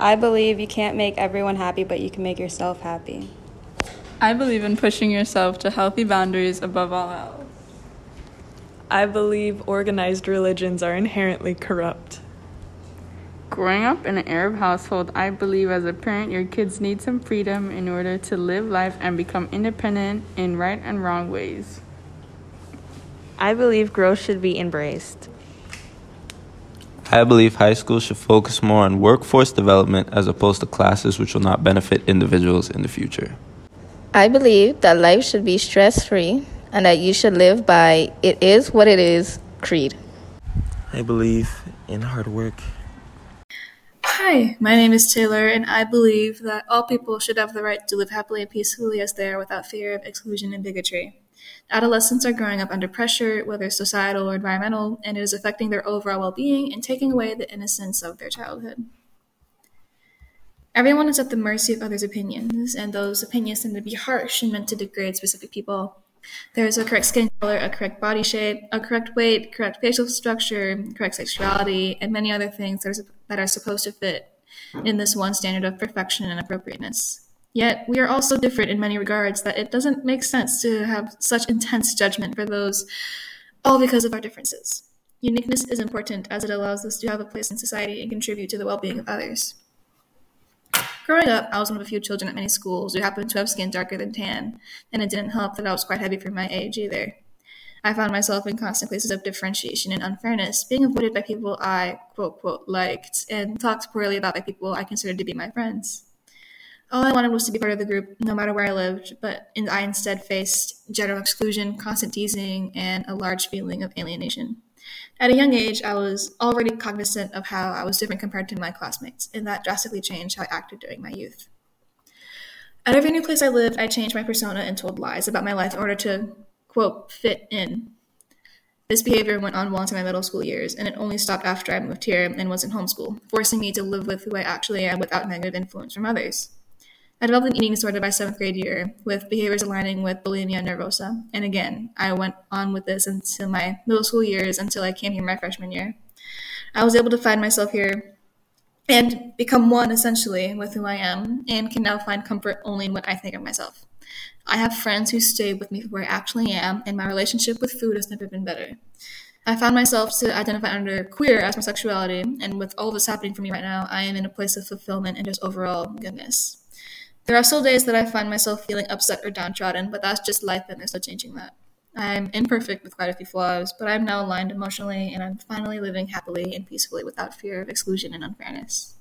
I believe you can't make everyone happy, but you can make yourself happy. I believe in pushing yourself to healthy boundaries above all else. I believe organized religions are inherently corrupt. Growing up in an Arab household, I believe as a parent, your kids need some freedom in order to live life and become independent in right and wrong ways. I believe growth should be embraced. I believe high school should focus more on workforce development as opposed to classes which will not benefit individuals in the future. I believe that life should be stress free and that you should live by it is what it is creed. I believe in hard work. Hi, my name is Taylor, and I believe that all people should have the right to live happily and peacefully as they are without fear of exclusion and bigotry. Adolescents are growing up under pressure, whether societal or environmental, and it is affecting their overall well being and taking away the innocence of their childhood. Everyone is at the mercy of others' opinions, and those opinions tend to be harsh and meant to degrade specific people. There is a correct skin color, a correct body shape, a correct weight, correct facial structure, correct sexuality, and many other things that are, that are supposed to fit in this one standard of perfection and appropriateness. Yet, we are all so different in many regards that it doesn't make sense to have such intense judgment for those, all because of our differences. Uniqueness is important as it allows us to have a place in society and contribute to the well being of others. Growing up, I was one of a few children at many schools who happened to have skin darker than tan, and it didn't help that I was quite heavy for my age either. I found myself in constant places of differentiation and unfairness, being avoided by people I quote quote liked and talked poorly about by people I considered to be my friends. All I wanted was to be part of the group, no matter where I lived, but I instead faced general exclusion, constant teasing, and a large feeling of alienation. At a young age, I was already cognizant of how I was different compared to my classmates, and that drastically changed how I acted during my youth. At every new place I lived, I changed my persona and told lies about my life in order to, quote, fit in. This behavior went on well into my middle school years, and it only stopped after I moved here and was in homeschool, forcing me to live with who I actually am without negative influence from others. I developed an eating disorder by seventh grade year, with behaviors aligning with bulimia nervosa. And again, I went on with this until my middle school years, until I came here my freshman year. I was able to find myself here and become one essentially with who I am, and can now find comfort only in what I think of myself. I have friends who stay with me for where I actually am, and my relationship with food has never been better. I found myself to identify under queer as my sexuality, and with all this happening for me right now, I am in a place of fulfillment and just overall goodness. There are still days that I find myself feeling upset or downtrodden, but that's just life and there's no changing that. I'm imperfect with quite a few flaws, but I'm now aligned emotionally and I'm finally living happily and peacefully without fear of exclusion and unfairness.